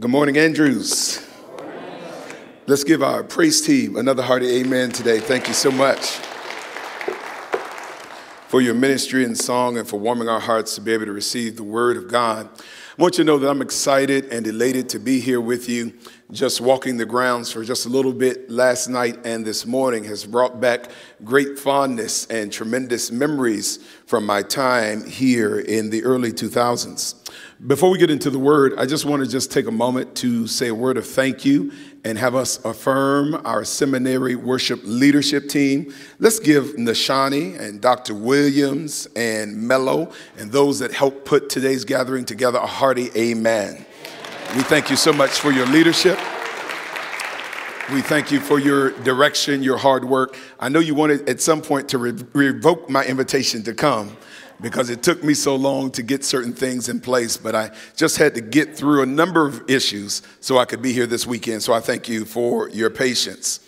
Good morning, Andrews. Let's give our praise team another hearty amen today. Thank you so much for your ministry and song and for warming our hearts to be able to receive the word of God. I want you to know that I'm excited and elated to be here with you. Just walking the grounds for just a little bit last night and this morning has brought back great fondness and tremendous memories from my time here in the early 2000s. Before we get into the word, I just want to just take a moment to say a word of thank you and have us affirm our seminary worship leadership team. Let's give Nashani and Dr. Williams and Mello and those that helped put today's gathering together a hearty amen. We thank you so much for your leadership. We thank you for your direction, your hard work. I know you wanted at some point to re- revoke my invitation to come because it took me so long to get certain things in place, but I just had to get through a number of issues so I could be here this weekend. So I thank you for your patience.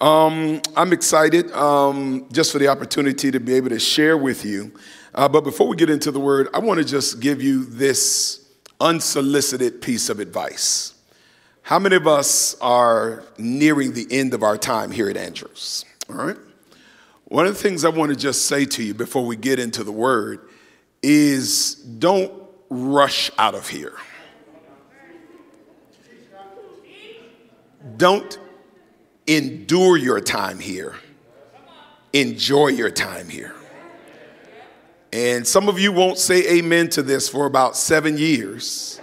Um, I'm excited um, just for the opportunity to be able to share with you. Uh, but before we get into the word, I want to just give you this unsolicited piece of advice. How many of us are nearing the end of our time here at Andrews? All right. One of the things I want to just say to you before we get into the word is don't rush out of here. Don't endure your time here. Enjoy your time here. And some of you won't say amen to this for about seven years.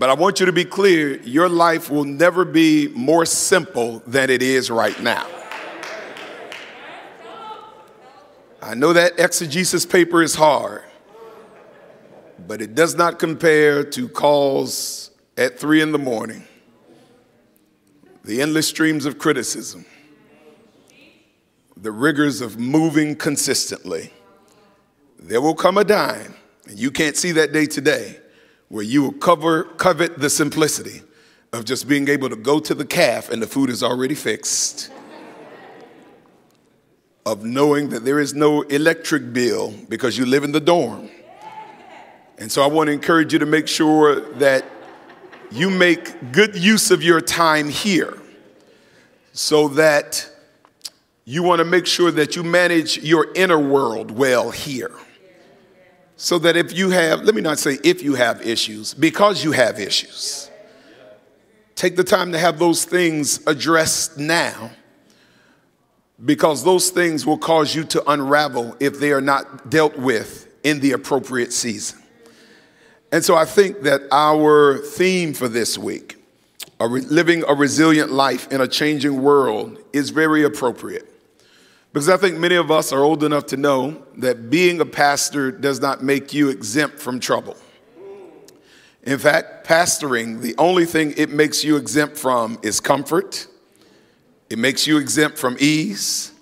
But I want you to be clear your life will never be more simple than it is right now. I know that exegesis paper is hard, but it does not compare to calls at three in the morning, the endless streams of criticism, the rigors of moving consistently. There will come a time, and you can't see that day today where you will cover, covet the simplicity of just being able to go to the calf and the food is already fixed, of knowing that there is no electric bill because you live in the dorm. And so I want to encourage you to make sure that you make good use of your time here so that you want to make sure that you manage your inner world well here so that if you have, let me not say if you have issues, because you have issues, take the time to have those things addressed now because those things will cause you to unravel if they are not dealt with in the appropriate season. And so I think that our theme for this week, living a resilient life in a changing world, is very appropriate. Because I think many of us are old enough to know that being a pastor does not make you exempt from trouble. In fact, pastoring, the only thing it makes you exempt from is comfort, it makes you exempt from ease,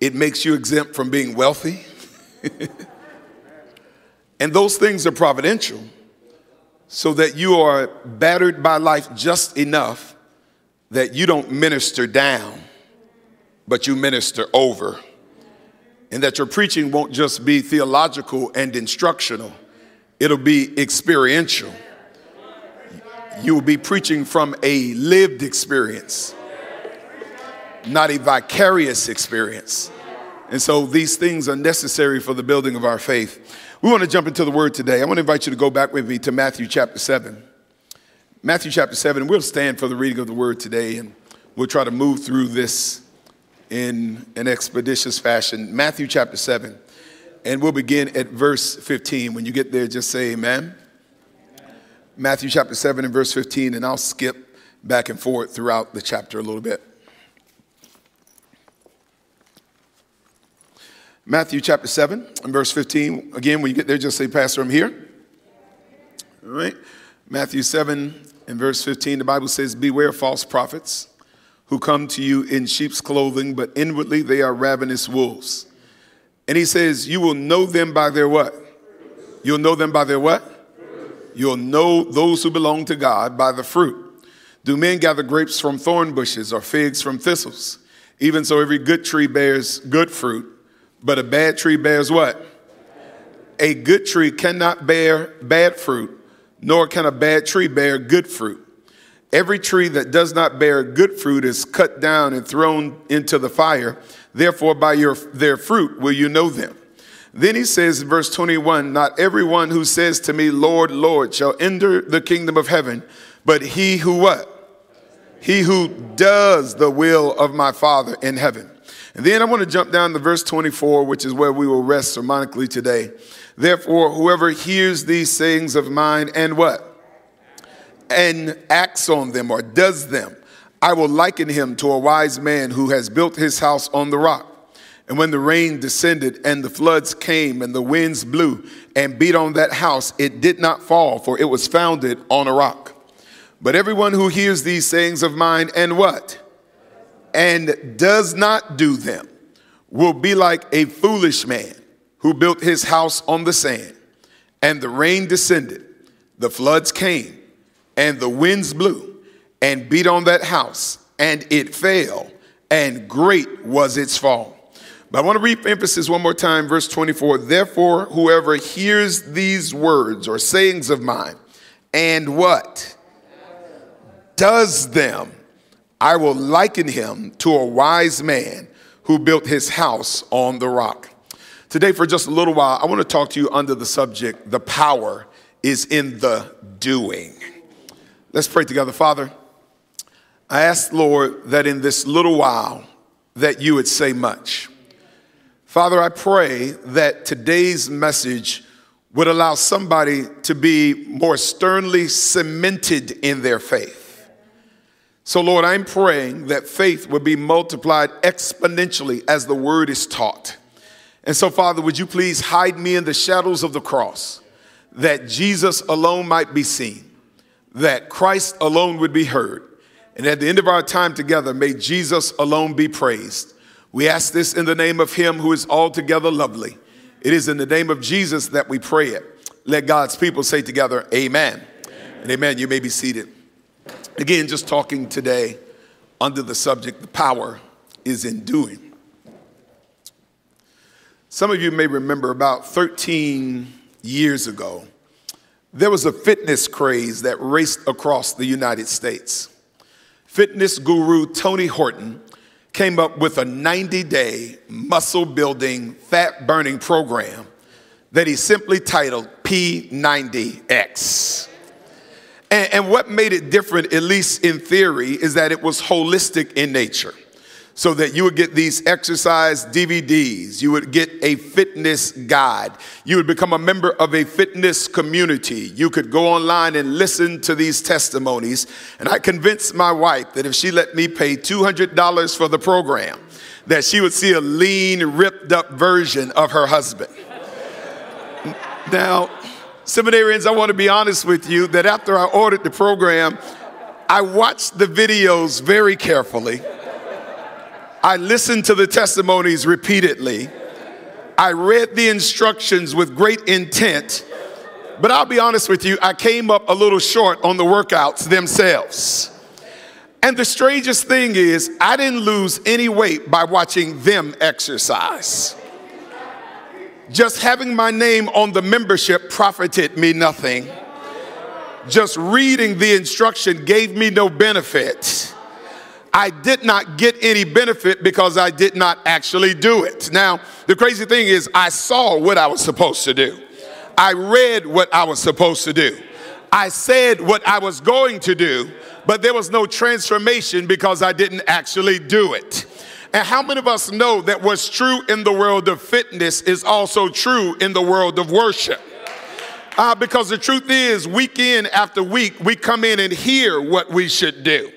it makes you exempt from being wealthy. and those things are providential so that you are battered by life just enough that you don't minister down but you minister over. And that your preaching won't just be theological and instructional, it'll be experiential. You will be preaching from a lived experience, not a vicarious experience. And so these things are necessary for the building of our faith. We want to jump into the word today. I want to invite you to go back with me to Matthew chapter 7. Matthew chapter 7, we'll stand for the reading of the word today and we'll try to move through this in an expeditious fashion. Matthew chapter 7, and we'll begin at verse 15. When you get there, just say amen. Matthew chapter 7 and verse 15, and I'll skip back and forth throughout the chapter a little bit. Matthew chapter 7 and verse 15. Again, when you get there, just say, Pastor, I'm here. All right. Matthew 7 and verse 15, the Bible says, Beware false prophets who come to you in sheep's clothing, but inwardly they are ravenous wolves. And he says, You will know them by their what? You'll know them by their what? You'll know those who belong to God by the fruit. Do men gather grapes from thorn bushes or figs from thistles? Even so, every good tree bears good fruit, but a bad tree bears what? A good tree cannot bear bad fruit, nor can a bad tree bear good fruit. Every tree that does not bear good fruit is cut down and thrown into the fire. Therefore, by your, their fruit will you know them. Then he says in verse 21 Not everyone who says to me, Lord, Lord, shall enter the kingdom of heaven, but he who what? He who does the will of my Father in heaven. And then I want to jump down to verse 24, which is where we will rest sermonically today. Therefore, whoever hears these sayings of mine and what? And acts on them or does them, I will liken him to a wise man who has built his house on the rock. And when the rain descended and the floods came and the winds blew and beat on that house, it did not fall, for it was founded on a rock. But everyone who hears these sayings of mine and what? And does not do them will be like a foolish man who built his house on the sand. And the rain descended, the floods came, and the winds blew and beat on that house, and it fell, and great was its fall. But I want to read emphasis one more time, verse 24. Therefore, whoever hears these words or sayings of mine, and what? Does them, I will liken him to a wise man who built his house on the rock. Today, for just a little while, I want to talk to you under the subject the power is in the doing. Let's pray together. Father, I ask, Lord, that in this little while, that you would say much. Father, I pray that today's message would allow somebody to be more sternly cemented in their faith. So, Lord, I'm praying that faith would be multiplied exponentially as the word is taught. And so, Father, would you please hide me in the shadows of the cross that Jesus alone might be seen, that Christ alone would be heard, and at the end of our time together, may Jesus alone be praised. We ask this in the name of Him who is altogether lovely. It is in the name of Jesus that we pray it. Let God's people say together, Amen. amen. And amen. You may be seated. Again, just talking today under the subject, the power is in doing. Some of you may remember about 13 years ago, there was a fitness craze that raced across the United States. Fitness guru Tony Horton came up with a 90 day muscle building, fat burning program that he simply titled P90X. And, and, what made it different, at least in theory, is that it was holistic in nature so that you would get these exercise DVDs, you would get a fitness guide, you would become a member of a fitness community. You could go online and listen to these testimonies. And I convinced my wife that if she let me pay $200 for the program, that she would see a lean, ripped up version of her husband. Now, seminarians, I want to be honest with you that after I ordered the program, I watched the videos very carefully. I listened to the testimonies repeatedly. I read the instructions with great intent. But I'll be honest with you, I came up a little short on the workouts themselves. And the strangest thing is, I didn't lose any weight by watching them exercise. Just having my name on the membership profited me nothing. Just reading the instruction gave me no benefit. I did not get any benefit because I did not actually do it. Now, the crazy thing is, I saw what I was supposed to do, I read what I was supposed to do, I said what I was going to do, but there was no transformation because I didn't actually do it. And how many of us know that what's true in the world of fitness is also true in the world of worship? Uh, because the truth is, week in after week, we come in and hear what we should do.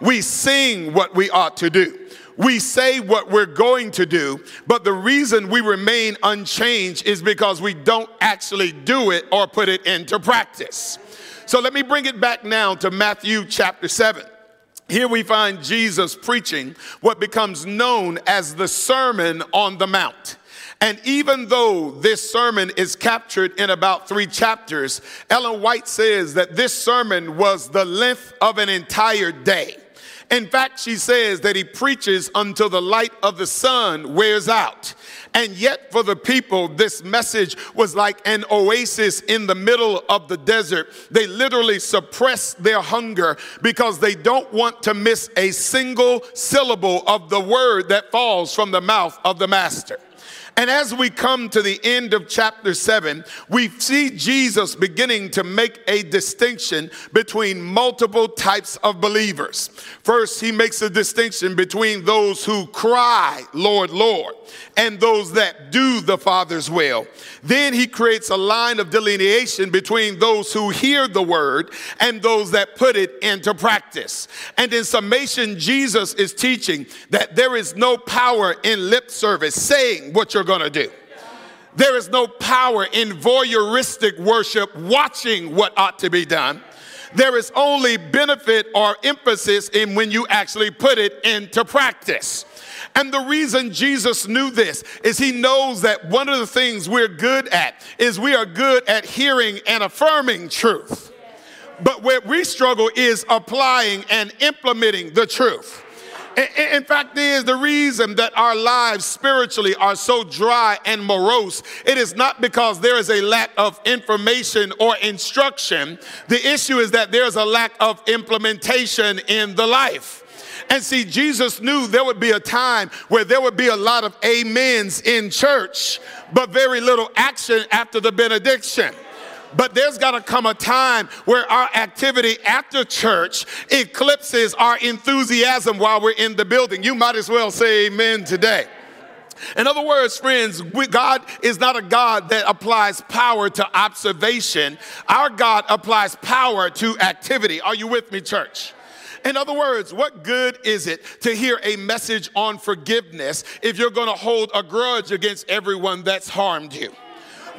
We sing what we ought to do. We say what we're going to do, but the reason we remain unchanged is because we don't actually do it or put it into practice. So let me bring it back now to Matthew chapter 7. Here we find Jesus preaching what becomes known as the Sermon on the Mount. And even though this sermon is captured in about three chapters, Ellen White says that this sermon was the length of an entire day. In fact, she says that he preaches until the light of the sun wears out. And yet, for the people, this message was like an oasis in the middle of the desert. They literally suppress their hunger because they don't want to miss a single syllable of the word that falls from the mouth of the master. And as we come to the end of chapter 7, we see Jesus beginning to make a distinction between multiple types of believers. First, he makes a distinction between those who cry, Lord, Lord, and those that do the Father's will. Then he creates a line of delineation between those who hear the word and those that put it into practice. And in summation, Jesus is teaching that there is no power in lip service saying what you're going to do. There is no power in voyeuristic worship watching what ought to be done. There is only benefit or emphasis in when you actually put it into practice. And the reason Jesus knew this is he knows that one of the things we're good at is we are good at hearing and affirming truth. But where we struggle is applying and implementing the truth. In fact, is the reason that our lives spiritually are so dry and morose. It is not because there is a lack of information or instruction. The issue is that there's a lack of implementation in the life. And see, Jesus knew there would be a time where there would be a lot of amens in church, but very little action after the benediction. But there's got to come a time where our activity after church eclipses our enthusiasm while we're in the building. You might as well say amen today. In other words, friends, we, God is not a God that applies power to observation. Our God applies power to activity. Are you with me, church? In other words, what good is it to hear a message on forgiveness if you're going to hold a grudge against everyone that's harmed you?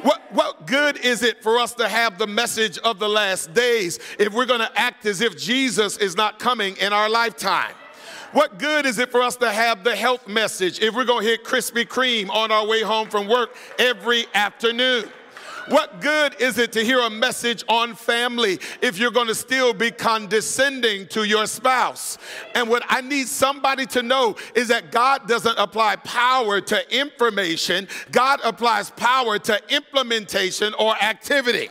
What, what good is it for us to have the message of the last days if we're going to act as if Jesus is not coming in our lifetime? What good is it for us to have the health message if we're going to hit Krispy Kreme on our way home from work every afternoon? What good is it to hear a message on family if you're going to still be condescending to your spouse? And what I need somebody to know is that God doesn't apply power to information, God applies power to implementation or activity.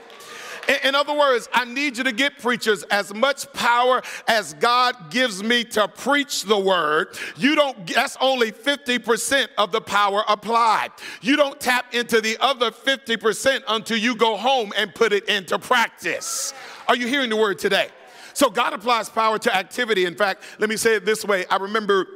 In other words, I need you to get preachers as much power as God gives me to preach the word. You don't, that's only 50% of the power applied. You don't tap into the other 50% until you go home and put it into practice. Are you hearing the word today? So God applies power to activity. In fact, let me say it this way. I remember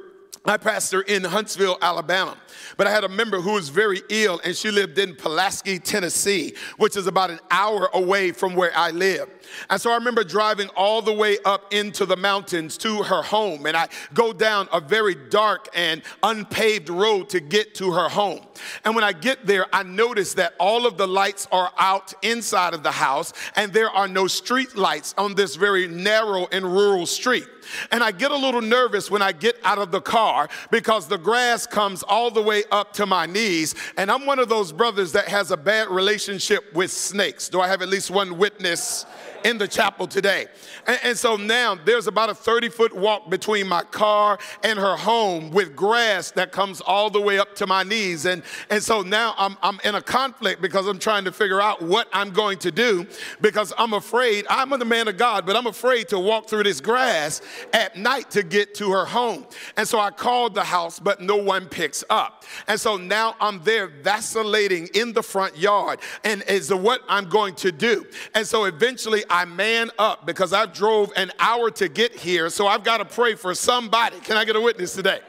my pastor in Huntsville, Alabama. But I had a member who was very ill, and she lived in Pulaski, Tennessee, which is about an hour away from where I live. And so I remember driving all the way up into the mountains to her home, and I go down a very dark and unpaved road to get to her home. And when I get there, I notice that all of the lights are out inside of the house, and there are no street lights on this very narrow and rural street. And I get a little nervous when I get out of the car because the grass comes all the way up to my knees. And I'm one of those brothers that has a bad relationship with snakes. Do I have at least one witness? In the chapel today. And, and, so now there's about a 30 foot walk between my car and her home with grass that comes all the way up to my knees. And, and so now I'm, I'm in a conflict because I'm trying to figure out what I'm going to do because I'm afraid, I'm the man of God, but I'm afraid to walk through this grass at night to get to her home. And so I called the house, but no one picks up. And so now I'm there vacillating in the front yard and is what I'm going to do. And so eventually I man up because I drove an hour to get here, so I've got to pray for somebody. Can I get a witness today?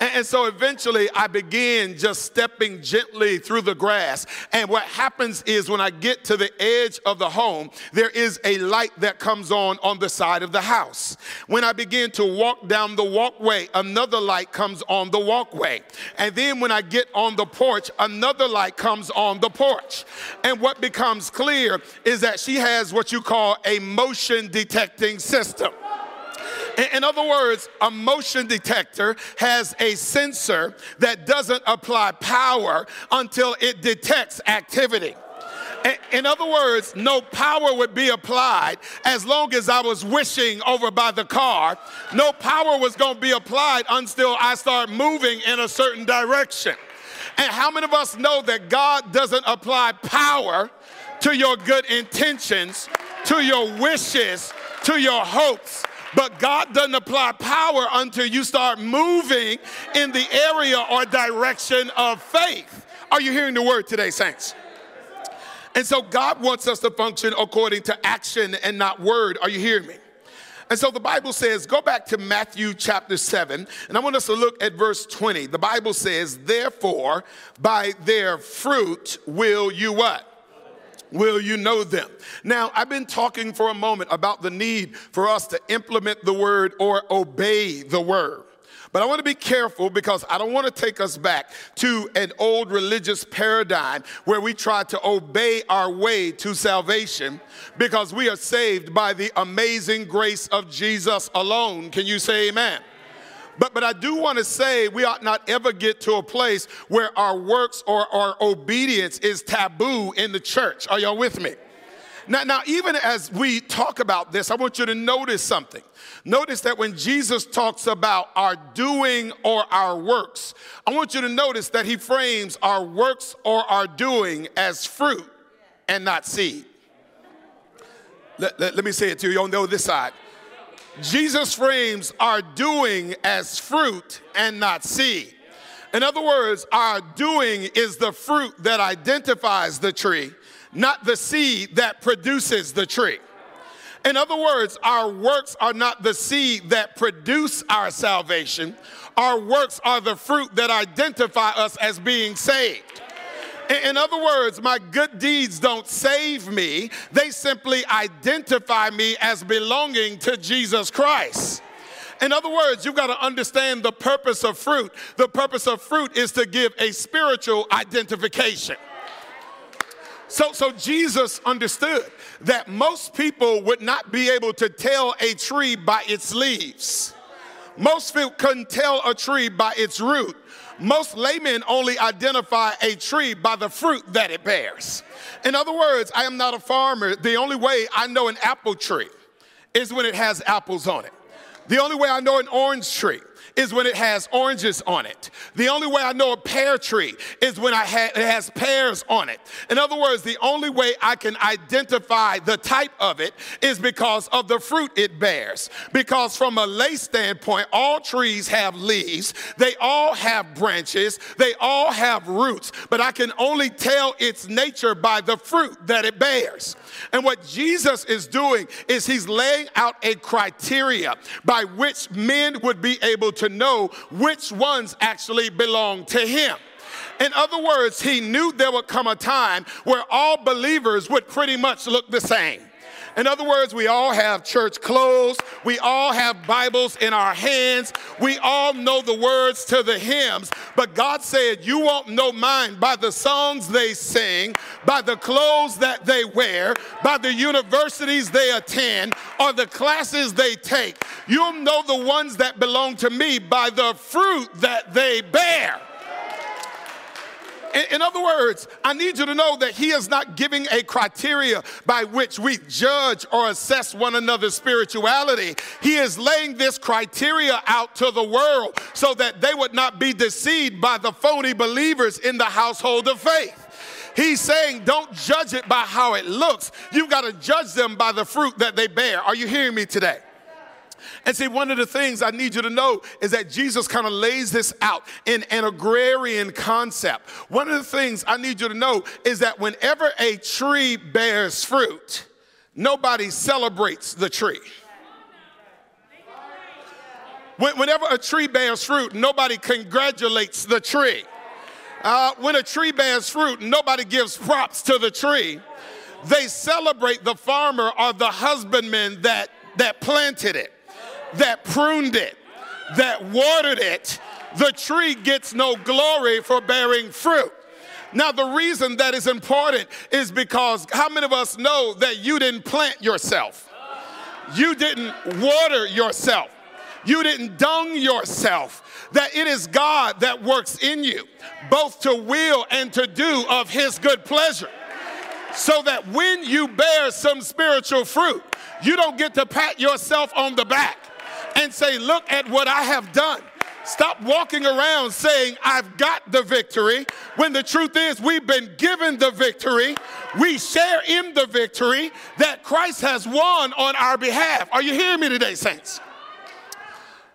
And, so eventually I begin just stepping gently through the grass. And what happens is when I get to the edge of the home, there is a light that comes on on the side of the house. When I begin to walk down the walkway, another light comes on the walkway. And then when I get on the porch, another light comes on the porch. And what becomes clear is that she has what you call a motion detecting system. In other words, a motion detector has a sensor that doesn't apply power until it detects activity. In other words, no power would be applied as long as I was wishing over by the car. No power was going to be applied until I start moving in a certain direction. And how many of us know that God doesn't apply power to your good intentions, to your wishes, to your hopes? But God doesn't apply power until you start moving in the area or direction of faith. Are you hearing the word today, saints? And so God wants us to function according to action and not word. Are you hearing me? And so the Bible says, go back to Matthew chapter 7, and I want us to look at verse 20. The Bible says, therefore, by their fruit will you what? Will you know them? Now, I've been talking for a moment about the need for us to implement the word or obey the word. But I want to be careful because I don't want to take us back to an old religious paradigm where we try to obey our way to salvation because we are saved by the amazing grace of Jesus alone. Can you say amen? But, but I do want to say we ought not ever get to a place where our works or our obedience is taboo in the church. Are y'all with me? Now, now, even as we talk about this, I want you to notice something. Notice that when Jesus talks about our doing or our works, I want you to notice that he frames our works or our doing as fruit and not seed. Let, let, let me say it to you on the this side. Jesus frames our doing as fruit and not seed. In other words, our doing is the fruit that identifies the tree, not the seed that produces the tree. In other words, our works are not the seed that produce our salvation. Our works are the fruit that identify us as being saved. In other words, my good deeds don't save me, they simply identify me as belonging to Jesus Christ. In other words, you've got to understand the purpose of fruit. The purpose of fruit is to give a spiritual identification. So, so Jesus understood that most people would not be able to tell a tree by its leaves. Most people couldn't tell a tree by its root. Most laymen only identify a tree by the fruit that it bears. In other words, I am not a farmer. The only way I know an apple tree is when it has apples on it. The only way I know an orange tree is when it has oranges on it. The only way I know a pear tree is when ha- it has pears on it. In other words, the only way I can identify the type of it is because of the fruit it bears. Because from a lay standpoint, all trees have leaves, they all have branches, they all have roots, but I can only tell its nature by the fruit that it bears. And what Jesus is doing is he's laying out a criteria by which men would be able to know which ones actually belong to him. In other words, he knew there would come a time where all believers would pretty much look the same. In other words, we all have church clothes. We all have Bibles in our hands. We all know the words to the hymns. But God said, You won't know mine by the songs they sing, by the clothes that they wear, by the universities they attend, or the classes they take. You'll know the ones that belong to me by the fruit that they bear. In, other words, I need you to know that He is not giving a criteria by which we judge or assess one another's spirituality. He is laying this criteria out to the world so that they would not be deceived by the phony believers in the household of faith. He's saying, don't judge it by how it looks. You've got to judge them by the fruit that they bear. Are you hearing me today? And see, one of the things I need you to know is that Jesus kind of lays this out in an agrarian concept. One of the things I need you to know is that whenever a tree bears fruit, nobody celebrates the tree. Whenever a tree bears fruit, nobody congratulates the tree. Uh, when a tree bears fruit, nobody gives props to the tree. They celebrate the farmer or the husbandman that, that planted it that pruned it, that watered it, the tree gets no glory for bearing fruit. Now, the reason that is important is because how many of us know that you didn't plant yourself? You didn't water yourself. You didn't dung yourself. That it is God that works in you, both to will and to do of His good pleasure. so that when you bear some spiritual fruit, you don't get to pat yourself on the back and say, Look at what I have done. Stop walking around saying, I've got the victory, when the truth is, we've been given the victory. We share in the victory that Christ has won on our behalf. Are you hearing me today, saints?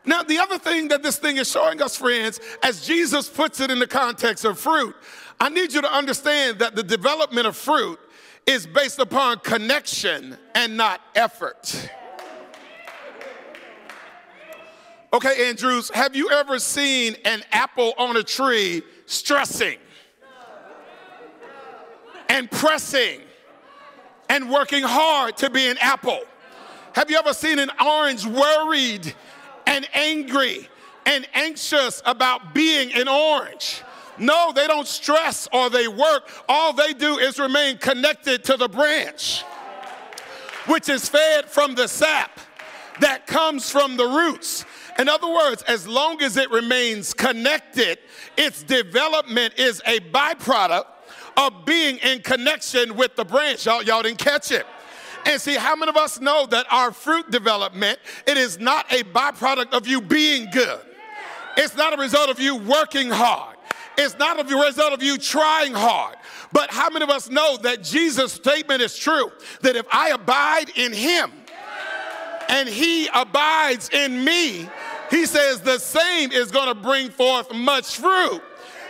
Now, the other thing that this thing is showing us, friends, as Jesus puts it in the context of fruit, I need you to understand that the development of fruit is based upon connection and not effort. Okay, Andrews, have you ever seen an apple on a tree stressing and pressing and working hard to be an apple? Have you ever seen an orange worried and angry and anxious about being an orange? No, they don't stress or they work. All they do is remain connected to the branch, which is fed from the sap that comes from the roots. In other words, as long as it remains connected, its development is a byproduct of being in connection with the branch. Y'all, y'all didn't catch it. And see, how many of us know that our fruit development, it is not a byproduct of you being good. It's not a result of you working hard. It's not a result of you trying hard. But how many of us know that Jesus' statement is true? That if I abide in him and he abides in me, he says the same is going to bring forth much fruit.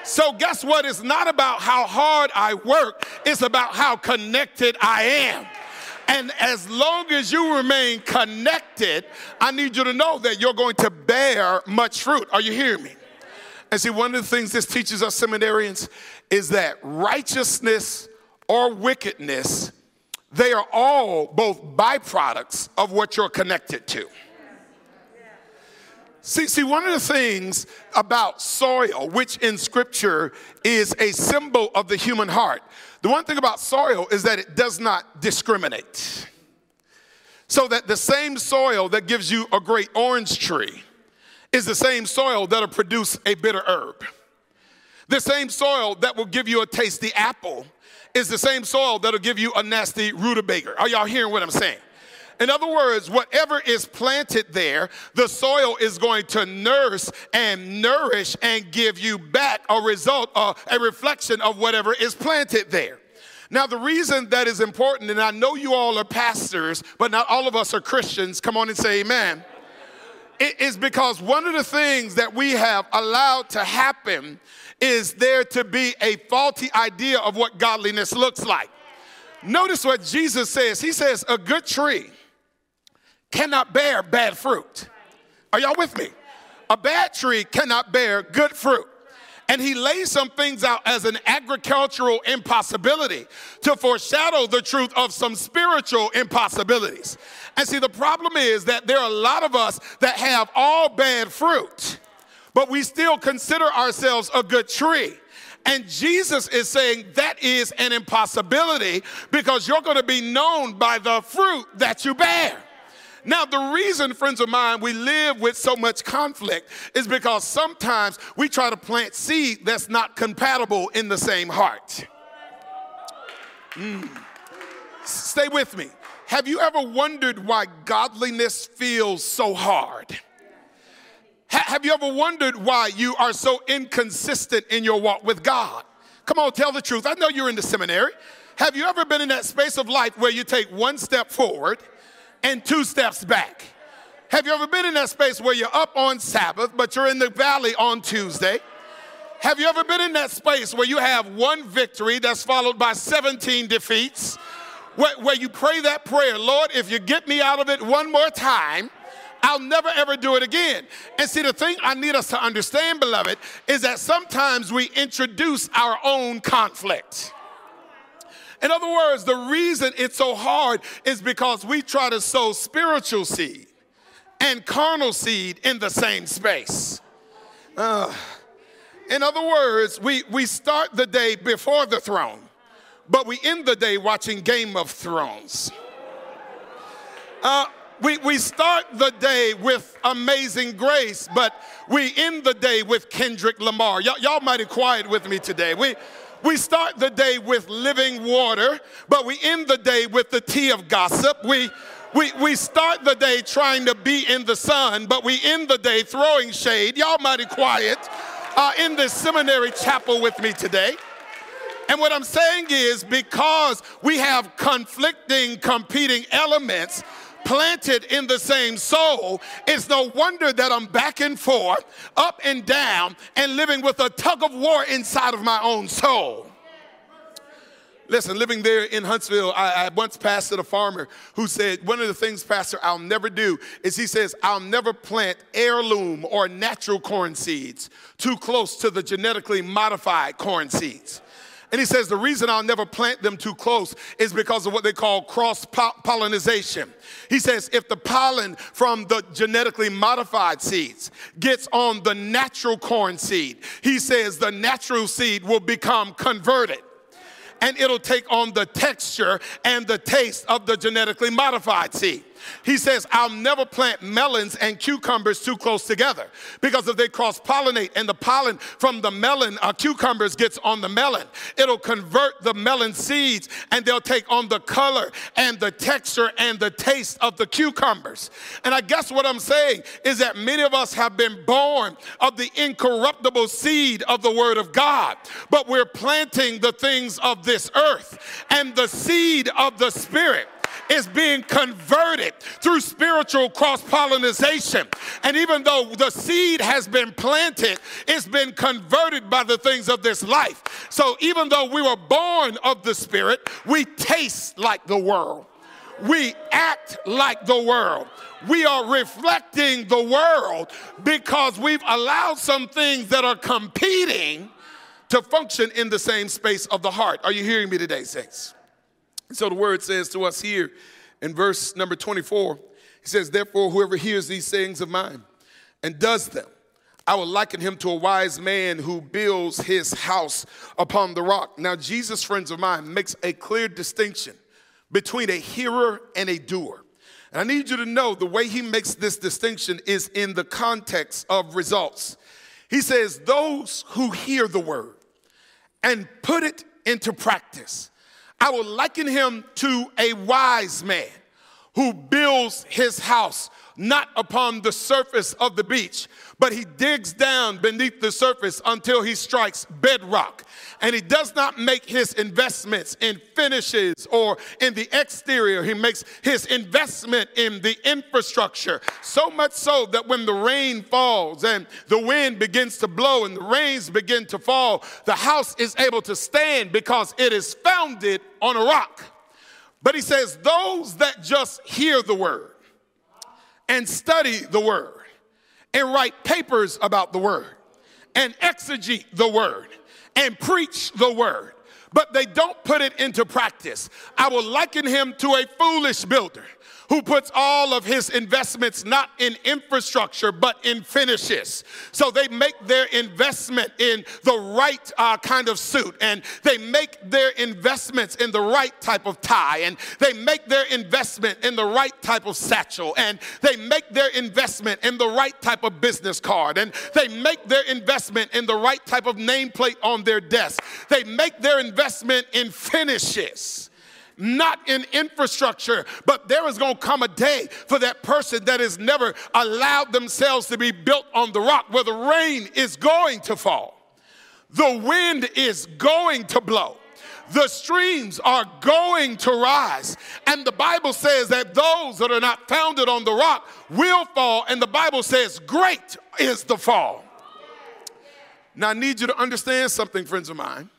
So, guess what? It's not about how hard I work, it's about how connected I am. And as long as you remain connected, I need you to know that you're going to bear much fruit. Are you hearing me? And see, one of the things this teaches us seminarians is that righteousness or wickedness, they are all both byproducts of what you're connected to. See, see, one of the things about soil, which in scripture is a symbol of the human heart, the one thing about soil is that it does not discriminate. So that the same soil that gives you a great orange tree is the same soil that'll produce a bitter herb. The same soil that will give you a tasty apple is the same soil that'll give you a nasty rutabaga. Are y'all hearing what I'm saying? In other words, whatever is planted there, the soil is going to nurse and nourish and give you back a result, uh, a reflection of whatever is planted there. Now, the reason that is important, and I know you all are pastors, but not all of us are Christians. Come on and say amen. It is because one of the things that we have allowed to happen is there to be a faulty idea of what godliness looks like. Notice what Jesus says. He says, A good tree cannot bear bad fruit. Are y'all with me? A bad tree cannot bear good fruit. And he lays some things out as an agricultural impossibility to foreshadow the truth of some spiritual impossibilities. And see, the problem is that there are a lot of us that have all bad fruit, but we still consider ourselves a good tree. And Jesus is saying that is an impossibility because you're going to be known by the fruit that you bear. Now, the reason, friends of mine, we live with so much conflict is because sometimes we try to plant seed that's not compatible in the same heart. Mm. Stay with me. Have you ever wondered why godliness feels so hard? Ha- have you ever wondered why you are so inconsistent in your walk with God? Come on, tell the truth. I know you're in the seminary. Have you ever been in that space of life where you take one step forward and two steps back. Have you ever been in that space where you're up on Sabbath, but you're in the valley on Tuesday? Have you ever been in that space where you have one victory that's followed by 17 defeats? Where, where, you pray that prayer, Lord, if you get me out of it one more time, I'll never ever do it again. And see, the thing I need us to understand, beloved, is that sometimes we introduce our own conflict. In other words, the reason it's so hard is because we try to sow spiritual seed and carnal seed in the same space. Uh, in other words, we, we start the day before the throne, but we end the day watching Game of Thrones. Uh, we, we start the day with amazing grace, but we end the day with Kendrick Lamar. y'all mighty quiet with me today. We, We start the day with living water, but we end the day with the tea of gossip. We we, we start the day trying to be in the sun, but we end the day throwing shade. Y'all mighty quiet uh, in this seminary chapel with me today. And what I'm saying is because we have conflicting, competing elements planted in the same soul, it's no wonder that I'm back and forth, up and down, and living with a tug of war inside of my own soul. Listen, living there in Huntsville, I, I, once pastored a farmer who said, One of the things, Pastor, I'll never do is he says, I'll never plant heirloom or natural corn seeds too close to the genetically modified corn seeds. And he says the reason I'll never plant them too close is because of what they call cross pollination. He says if the pollen from the genetically modified seeds gets on the natural corn seed, he says the natural seed will become converted and it'll take on the texture and the taste of the genetically modified seed. He says, I'll never plant melons and cucumbers too close together because if they cross pollinate and the pollen from the melon uh, cucumbers gets on the melon, it'll convert the melon seeds and they'll take on the color and the texture and the taste of the cucumbers. And I guess what I'm saying is that many of us have been born of the incorruptible seed of the Word of God, but we're planting the things of this earth and the seed of the Spirit is being converted through spiritual cross pollination. And even though the seed has been planted, it's been converted by the things of this life. So even though we were born of the Spirit, we taste like the world. We act like the world. We are reflecting the world because we've allowed some things that are competing to function in the same space of the heart. Are you hearing me today, saints? So the word says to us here in verse number 24, he says, Therefore, whoever hears these sayings of mine and does them, I will liken him to a wise man who builds his house upon the rock. Now, Jesus, friends of mine, makes a clear distinction between a hearer and a doer. And I need you to know the way he makes this distinction is in the context of results. He says, Those who hear the word and put it into practice I will liken him to a wise man who builds his house not upon the surface of the beach, but he digs down beneath the surface until he strikes bedrock. And he does not make his investments in finishes or in the exterior. He makes his investment in the infrastructure. So much so that when the rain falls and the wind begins to blow and the rains begin to fall, the house is able to stand because it is founded on a rock. But he says, those that just hear the word and study the word and write papers about the word and exegete the word and preach the word, but they don't put it into practice. I will liken him to a foolish builder who puts all of his investments not in infrastructure but in finishes. So they make their investment in the right uh, kind of suit, and they make their investments in the right type of tie, and they make their investment in the right type of satchel, and they make their investment in the right type of business card, and they make their investment in the right type of nameplate on their desk. They make their investment in finishes not in infrastructure, but there is going to come a day for that person that has never allowed themselves to be built on the rock where the rain is going to fall, the wind is going to blow. The streams are going to rise. And the Bible says that those that are not founded on the rock will fall. And the Bible says, Great is the fall. Now, I need you to understand something, friends of mine,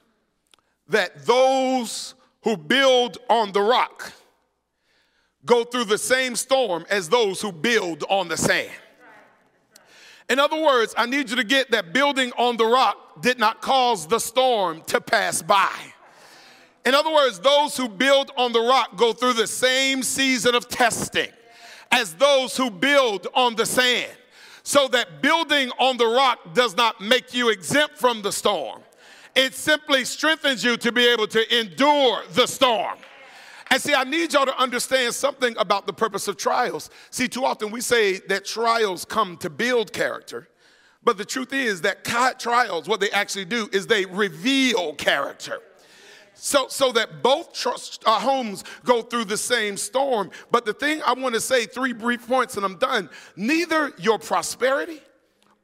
that those who build on the rock go through the same storm as those who build on the sand. In other words, I need you to get that building on the rock did not cause the storm to pass by. In other words, those who build on the rock go through the same season of testing as those who build on the sand. So that building on the rock does not make you exempt from the storm. It simply strengthens you to be able to endure the storm. And see, I need y'all to understand something about the purpose of trials. See, too often we say that trials come to build character, But the truth is that trials, what they actually do is they reveal character. So, so that both trust, uh, homes go through the same storm. But the thing I want to say, three brief points and I'm done. Neither your prosperity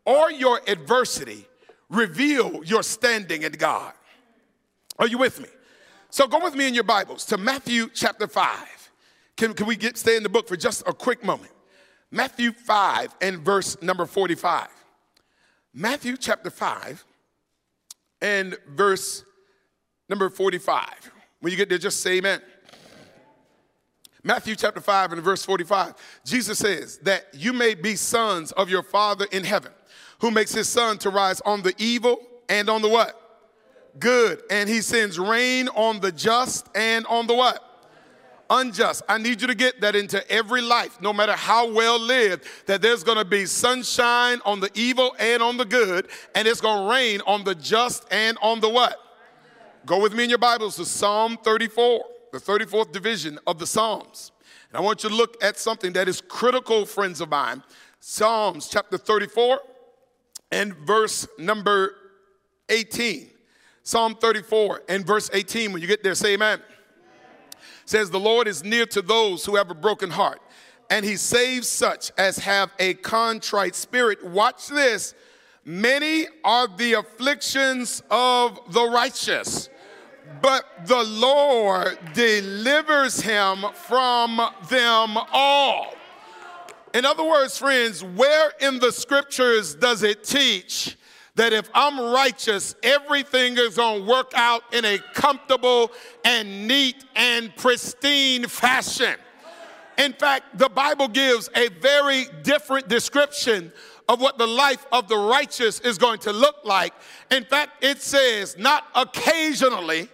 or your adversity reveal your standing in God. Are you with me? So go with me in your Bibles to Matthew chapter 5. Can, can we get stay in the book for just a quick moment? Matthew 5 and verse number 45. Matthew chapter 5 and verse number 45. When you get there, just say amen. Matthew chapter 5 and verse 45, Jesus says that you may be sons of your Father in heaven, who makes his sun to rise on the evil and on the what? Good. And he sends rain on the just and on the what? unjust. I need you to get that into every life, no matter how well lived, that there's going to be sunshine on the evil and on the good, and it's going to rain on the just and on the what? Go with me in your Bibles to Psalm 34, the 34th division of the Psalms. And I want you to look at something that is critical, friends of mine. Psalms chapter 34 and verse number 18. Psalm 34 and verse 18. When you get there, say amen says, The Lord is near to those who have a broken heart, and he saves such as have a contrite spirit. Watch this. Many are the afflictions of the righteous, but the Lord delivers him from them all. In other words, friends, where in the scriptures does it teach that if I'm righteous, everything is going to work out in a comfortable and neat and pristine fashion. In fact, the Bible gives a very different description of what the life of the righteous is going to look like. In fact, it says not occasionally,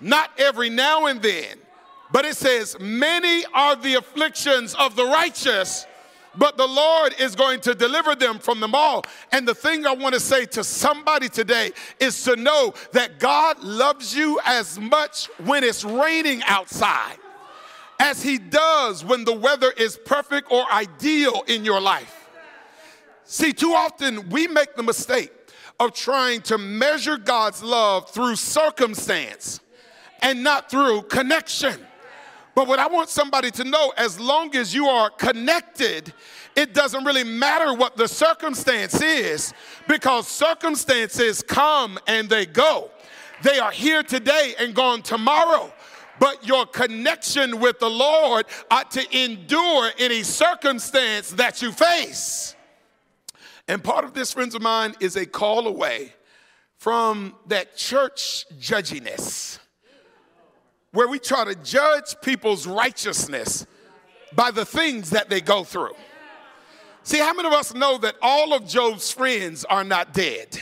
not every now and then, but it says, Many are the afflictions of the righteous, but the Lord is going to deliver them from them all. And the thing I want to say to somebody today is to know that God loves you as much when it's raining outside as He does when the weather is perfect or ideal in your life. See, too often we make the mistake of trying to measure God's love through circumstance and not through connection. But what I want somebody to know, as long as you are connected, it doesn't really matter what the circumstance is because circumstances come and they go. They are here today and gone tomorrow. But your connection with the Lord ought to endure any circumstance that you face. And part of this, friends of mine, is a call away from that church judginess where we try to judge people's righteousness by the things that they go through. See, how many of us know that all of Job's friends are not dead?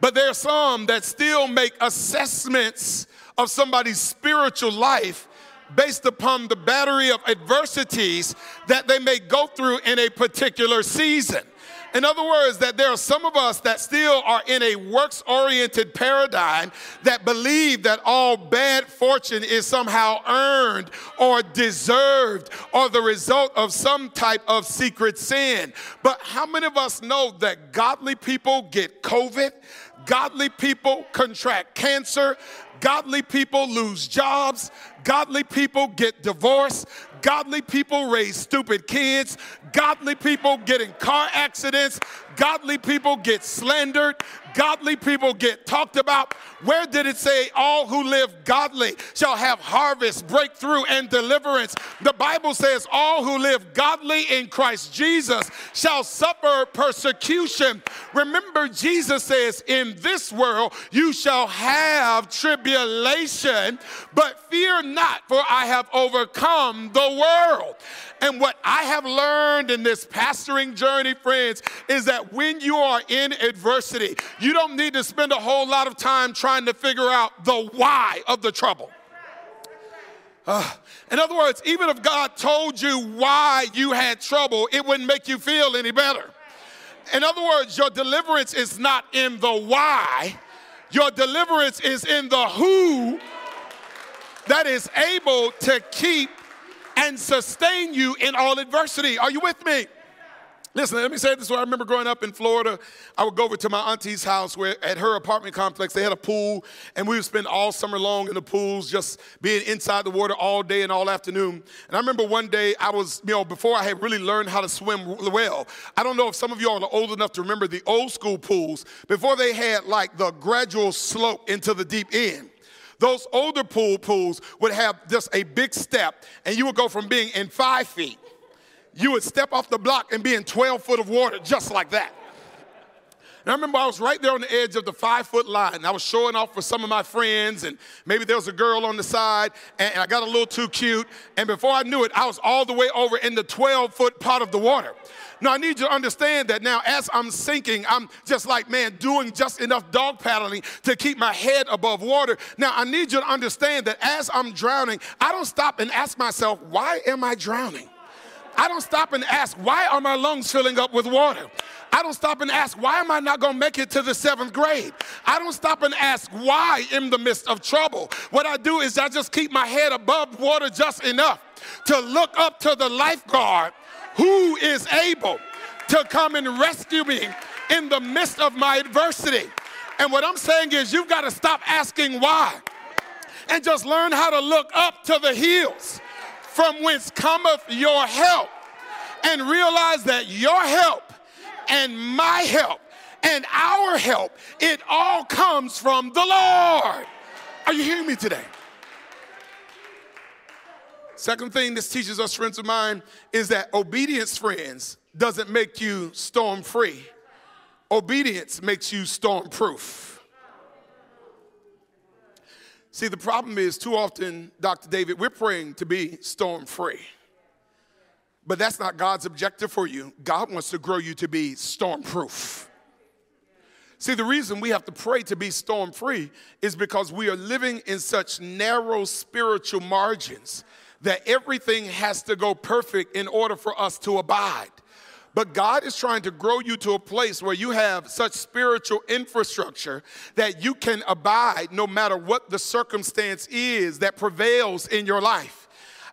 But there are some that still make assessments of somebody's spiritual life based upon the battery of adversities that they may go through in a particular season. In other words, that there are some of us that still are in a works oriented paradigm that believe that all bad fortune is somehow earned or deserved or the result of some type of secret sin. But how many of us know that godly people get COVID? Godly people contract cancer. Godly people lose jobs. Godly people get divorced. Godly people raise stupid kids. Godly people get in car accidents. Godly people get slandered. Godly people get talked about. Where did it say all who live godly shall have harvest, breakthrough, and deliverance? The Bible says all who live godly in Christ Jesus shall suffer persecution. Remember, Jesus says, In this world you shall have tribulation, but fear not, for I have overcome the world. And what I have learned in this pastoring journey, friends, is that when you are in adversity, you don't need to spend a whole lot of time trying to figure out the why of the trouble. Uh, in other words, even if God told you why you had trouble, it wouldn't make you feel any better. In other words, your deliverance is not in the why, your deliverance is in the who that is able to keep and sustain you in all adversity. Are you with me? Listen, let me say this. I remember growing up in Florida, I would go over to my auntie's house where at her apartment complex, they had a pool, and we would spend all summer long in the pools, just being inside the water all day and all afternoon. And I remember one day I was, you know, before I had really learned how to swim well, I don't know if some of y'all are old enough to remember the old school pools, before they had like the gradual slope into the deep end. Those older pool pools would have just a big step, and you would go from being in five feet you would step off the block and be in 12 foot of water just like that. And I remember I was right there on the edge of the five foot line. I was showing off for some of my friends, and maybe there was a girl on the side, and I got a little too cute. And before I knew it, I was all the way over in the 12 foot pot of the water. Now, I need you to understand that now, as I'm sinking, I'm just like, man, doing just enough dog paddling to keep my head above water. Now, I need you to understand that as I'm drowning, I don't stop and ask myself, why am I drowning? I don't stop and ask, why are my lungs filling up with water? I don't stop and ask, why am I not going to make it to the seventh grade? I don't stop and ask, why in the midst of trouble? What I do is I just keep my head above water just enough to look up to the lifeguard who is able to come and rescue me in the midst of my adversity. And what I'm saying is, you've got to stop asking why and just learn how to look up to the hills from whence cometh your help, and realize that your help and my help and our help, it all comes from the Lord. Are you hearing me today? Second thing this teaches us, friends of mine, is that obedience, friends, doesn't make you storm free. Obedience makes you storm proof. See, the problem is too often, Dr. David, we're praying to be storm free. But that's not God's objective for you. God wants to grow you to be storm proof. See, the reason we have to pray to be storm free is because we are living in such narrow spiritual margins that everything has to go perfect in order for us to abide. But God is trying to grow you to a place where you have such spiritual infrastructure that you can abide no matter what the circumstance is that prevails in your life.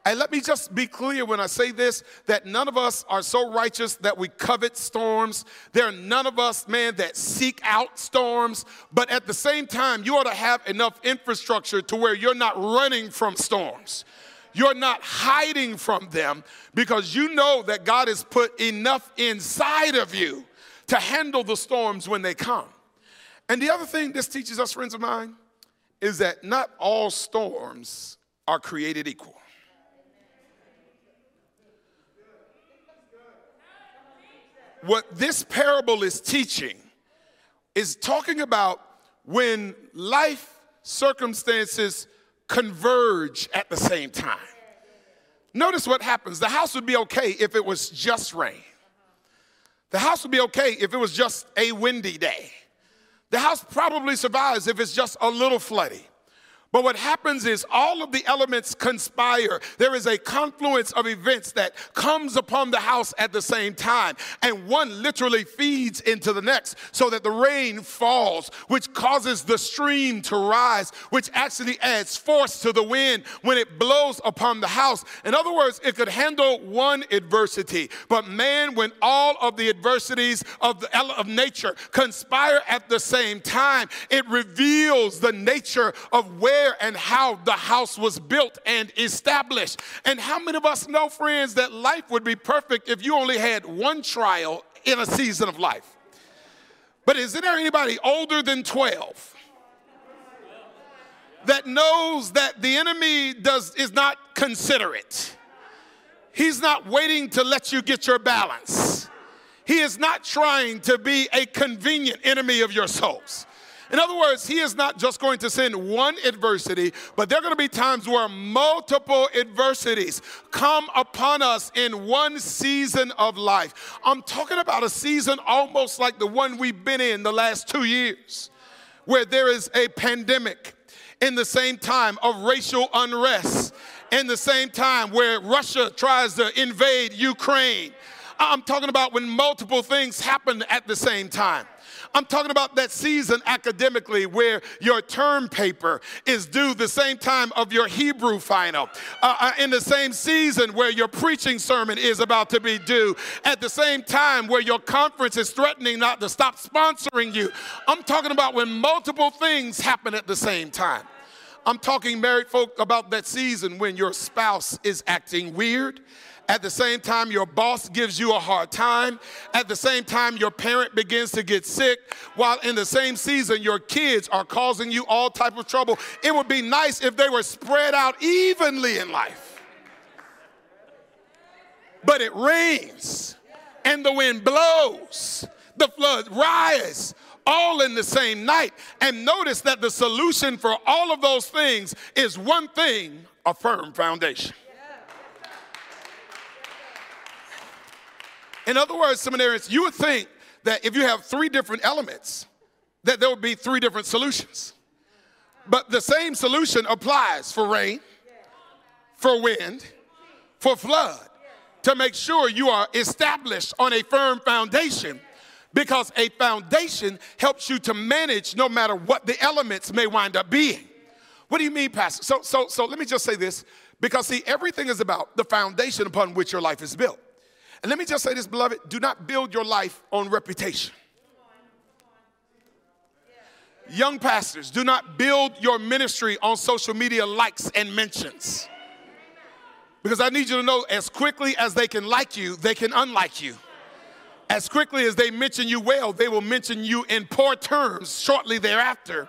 And let me just be clear when I say this that none of us are so righteous that we covet storms. There are none of us, man, that seek out storms. But at the same time, you ought to have enough infrastructure to where you're not running from storms. You're not hiding from them because you know that God has put enough inside of you to handle the storms when they come. And the other thing this teaches us, friends of mine, is that not all storms are created equal. What this parable is teaching is talking about when life circumstances converge at the same time. Notice what happens. The house would be okay if it was just rain. The house would be okay if it was just a windy day. The house probably survives if it's just a little floody. But what happens is all of the elements conspire. There is a confluence of events that comes upon the house at the same time, and one literally feeds into the next so that the rain falls, which causes the stream to rise, which actually adds force to the wind when it blows upon the house. In other words, it could handle one adversity, but man, when all of the adversities of, the, of nature conspire at the same time, it reveals the nature of where where and how the house was built and established. And how many of us know, friends, that life would be perfect if you only had one trial in a season of life? But is there anybody older than 12? that knows that the enemy does is not considerate. He's not waiting to let you get your balance. He is not trying to be a convenient enemy of your souls. In other words, he is not just going to send one adversity, but there are going to be times where multiple adversities come upon us in one season of life. I'm talking about a season almost like the one we've been in the last two years, where there is a pandemic in the same time of racial unrest, in the same time where Russia tries to invade Ukraine I'm talking about when multiple things happen at the same time. I'm talking about that season academically where your term paper is due the same time of your Hebrew final, uh, uh, in the same season where your preaching sermon is about to be due, at the same time where your conference is threatening not to stop sponsoring you. I'm talking about when multiple things happen at the same time. I'm talking married folk about that season when your spouse is acting weird at the same time, your boss gives you a hard time. At the same time, your parent begins to get sick. While in the same season, your kids are causing you all type of trouble. It would be nice if they were spread out evenly in life. But it rains and the wind blows. The flood rise all in the same night. And notice that the solution for all of those things is one thing a firm foundation. In other words, seminarians, you would think that if you have three different elements, that there would be three different solutions. But the same solution applies for rain, for wind, for flood, to make sure you are established on a firm foundation because a foundation helps you to manage no matter what the elements may wind up being. What do you mean, Pastor? So, so, so let me just say this because, see, everything is about the foundation upon which your life is built. And let me just say this, beloved do not build your life on reputation. Young pastors, do not build your ministry on social media likes and mentions. Because I need you to know as quickly as they can like you, they can unlike you. As quickly as they mention you well, they will mention you in poor terms shortly thereafter.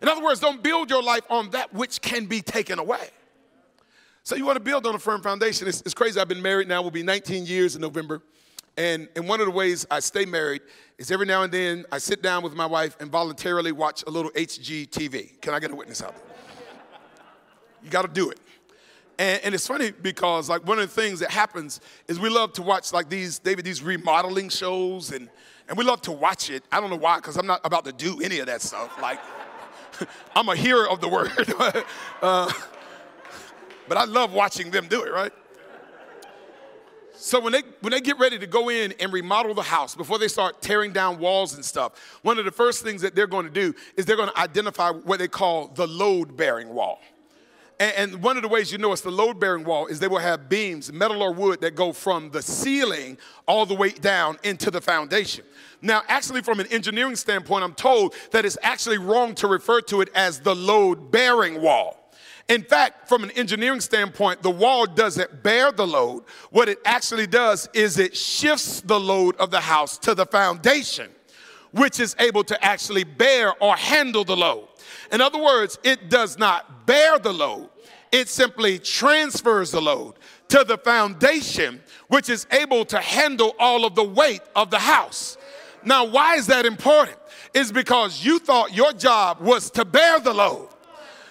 In other words, don't build your life on that which can be taken away. So you want to build on a firm foundation. It's, it's crazy. I've been married now, will be 19 years in November. And, and one of the ways I stay married is every now and then I sit down with my wife and voluntarily watch a little HGTV. Can I get a witness out there? You got to do it. And, and, it's funny because like one of the things that happens is we love to watch like these David these remodeling shows and and we love to watch it. I don't know why because I'm not about to do any of that stuff. Like I'm a hearer of the word. uh, but I love watching them do it, right? So when they when they get ready to go in and remodel the house before they start tearing down walls and stuff, one of the first things that they're going to do is they're going to identify what they call the load bearing wall. And, one of the ways you know it's the load bearing wall is they will have beams, metal or wood, that go from the ceiling all the way down into the foundation. Now, actually, from an engineering standpoint, I'm told that it's actually wrong to refer to it as the load bearing wall. In fact, from an engineering standpoint, the wall doesn't bear the load. What it actually does is it shifts the load of the house to the foundation, which is able to actually bear or handle the load. In other words, it does not bear the load, it simply transfers the load to the foundation, which is able to handle all of the weight of the house. Now, why is that important? Is because you thought your job was to bear the load.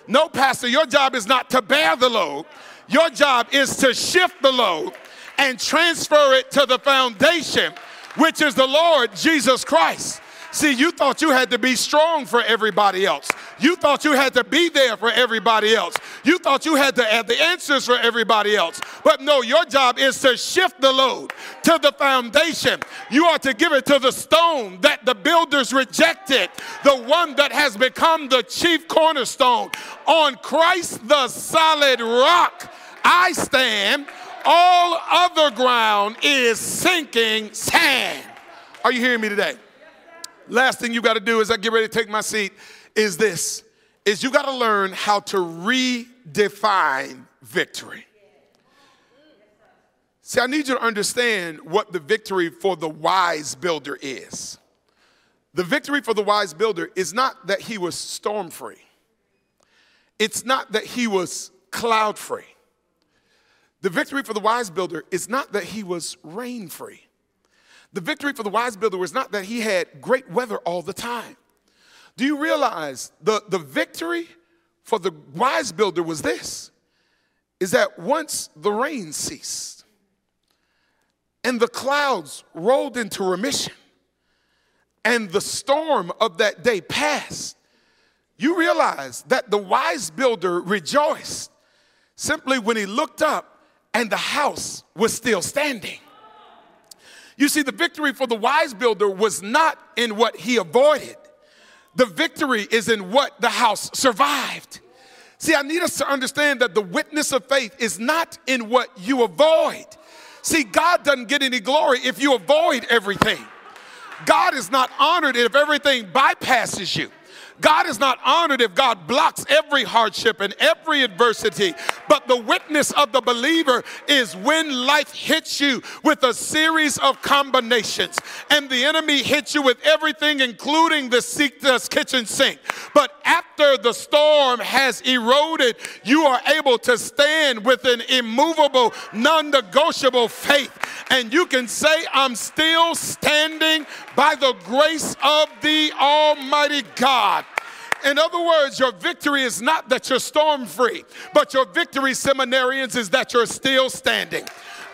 No, Pastor, your job is not to bear the load. Your job is to shift the load and transfer it to the foundation, which is the Lord Jesus Christ. See, you thought you had to be strong for everybody else. You thought you had to be there for everybody else. You thought you had to have the answers for everybody else. But no, your job is to shift the load to the foundation. You are to give it to the stone that the builders rejected, the one that has become the chief cornerstone. On Christ, the solid rock, I stand. All other ground is sinking sand. Are you hearing me today? Last thing you got to do is I get ready to take my seat is this is you got to learn how to redefine victory. See, I need you to understand what the victory for the wise builder is. The victory for the wise builder is not that he was storm free. It's not that he was cloud free. The victory for the wise builder is not that he was rain free. The victory for the wise builder was not that he had great weather all the time. Do you realize the, the victory for the wise builder was this? Is that once the rain ceased and the clouds rolled into remission and the storm of that day passed, you realize that the wise builder rejoiced simply when he looked up and the house was still standing. You see, the victory for the wise builder was not in what he avoided, the victory is in what the house survived. See, I need us to understand that the witness of faith is not in what you avoid. See, God doesn't get any glory if you avoid everything. God is not honored if everything bypasses you. God is not honored if God blocks every hardship and every adversity. But the witness of the believer is when life hits you with a series of combinations and the enemy hits you with everything, including the kitchen sink. But after the storm has eroded, you are able to stand with an immovable, non negotiable faith. And you can say, I'm still standing by the grace of the Almighty God. In other words, your victory is not that you're storm free, but your victory, seminarians, is that you're still standing.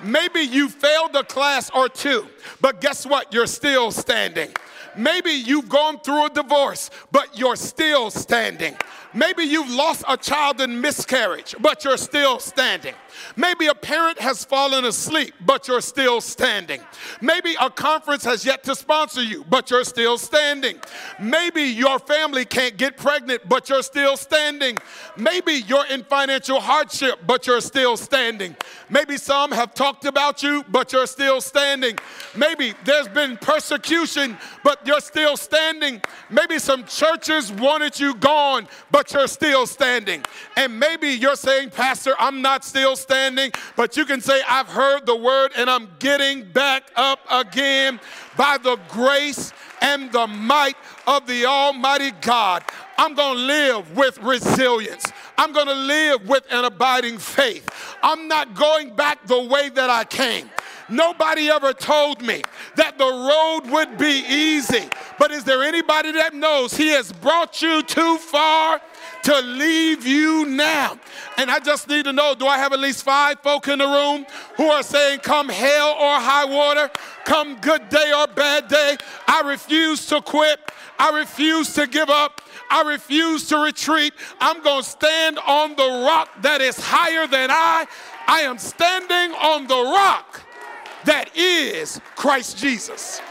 Maybe you failed a class or two, but guess what? You're still standing. Maybe you've gone through a divorce, but you're still standing. Maybe you've lost a child in miscarriage, but you're still standing. Maybe a parent has fallen asleep, but you're still standing. Maybe a conference has yet to sponsor you, but you're still standing. Maybe your family can't get pregnant, but you're still standing. Maybe you're in financial hardship, but you're still standing. Maybe some have talked about you, but you're still standing. Maybe there's been persecution, but you're still standing. Maybe some churches wanted you gone, but you're still standing. And maybe you're saying, Pastor, I'm not still standing standing, but you can say, I've heard the word and I'm getting back up again by the grace and the might of the Almighty God. I'm going to live with resilience. I'm going to live with an abiding faith. I'm not going back the way that I came. Nobody ever told me that the road would be easy. But is there anybody that knows He has brought you too far to leave you now. And I just need to know do I have at least five folk in the room who are saying, Come hell or high water, come good day or bad day, I refuse to quit, I refuse to give up. I refuse to retreat. I'm going to stand on the rock that is higher than I. I am standing on the rock that is Christ Jesus.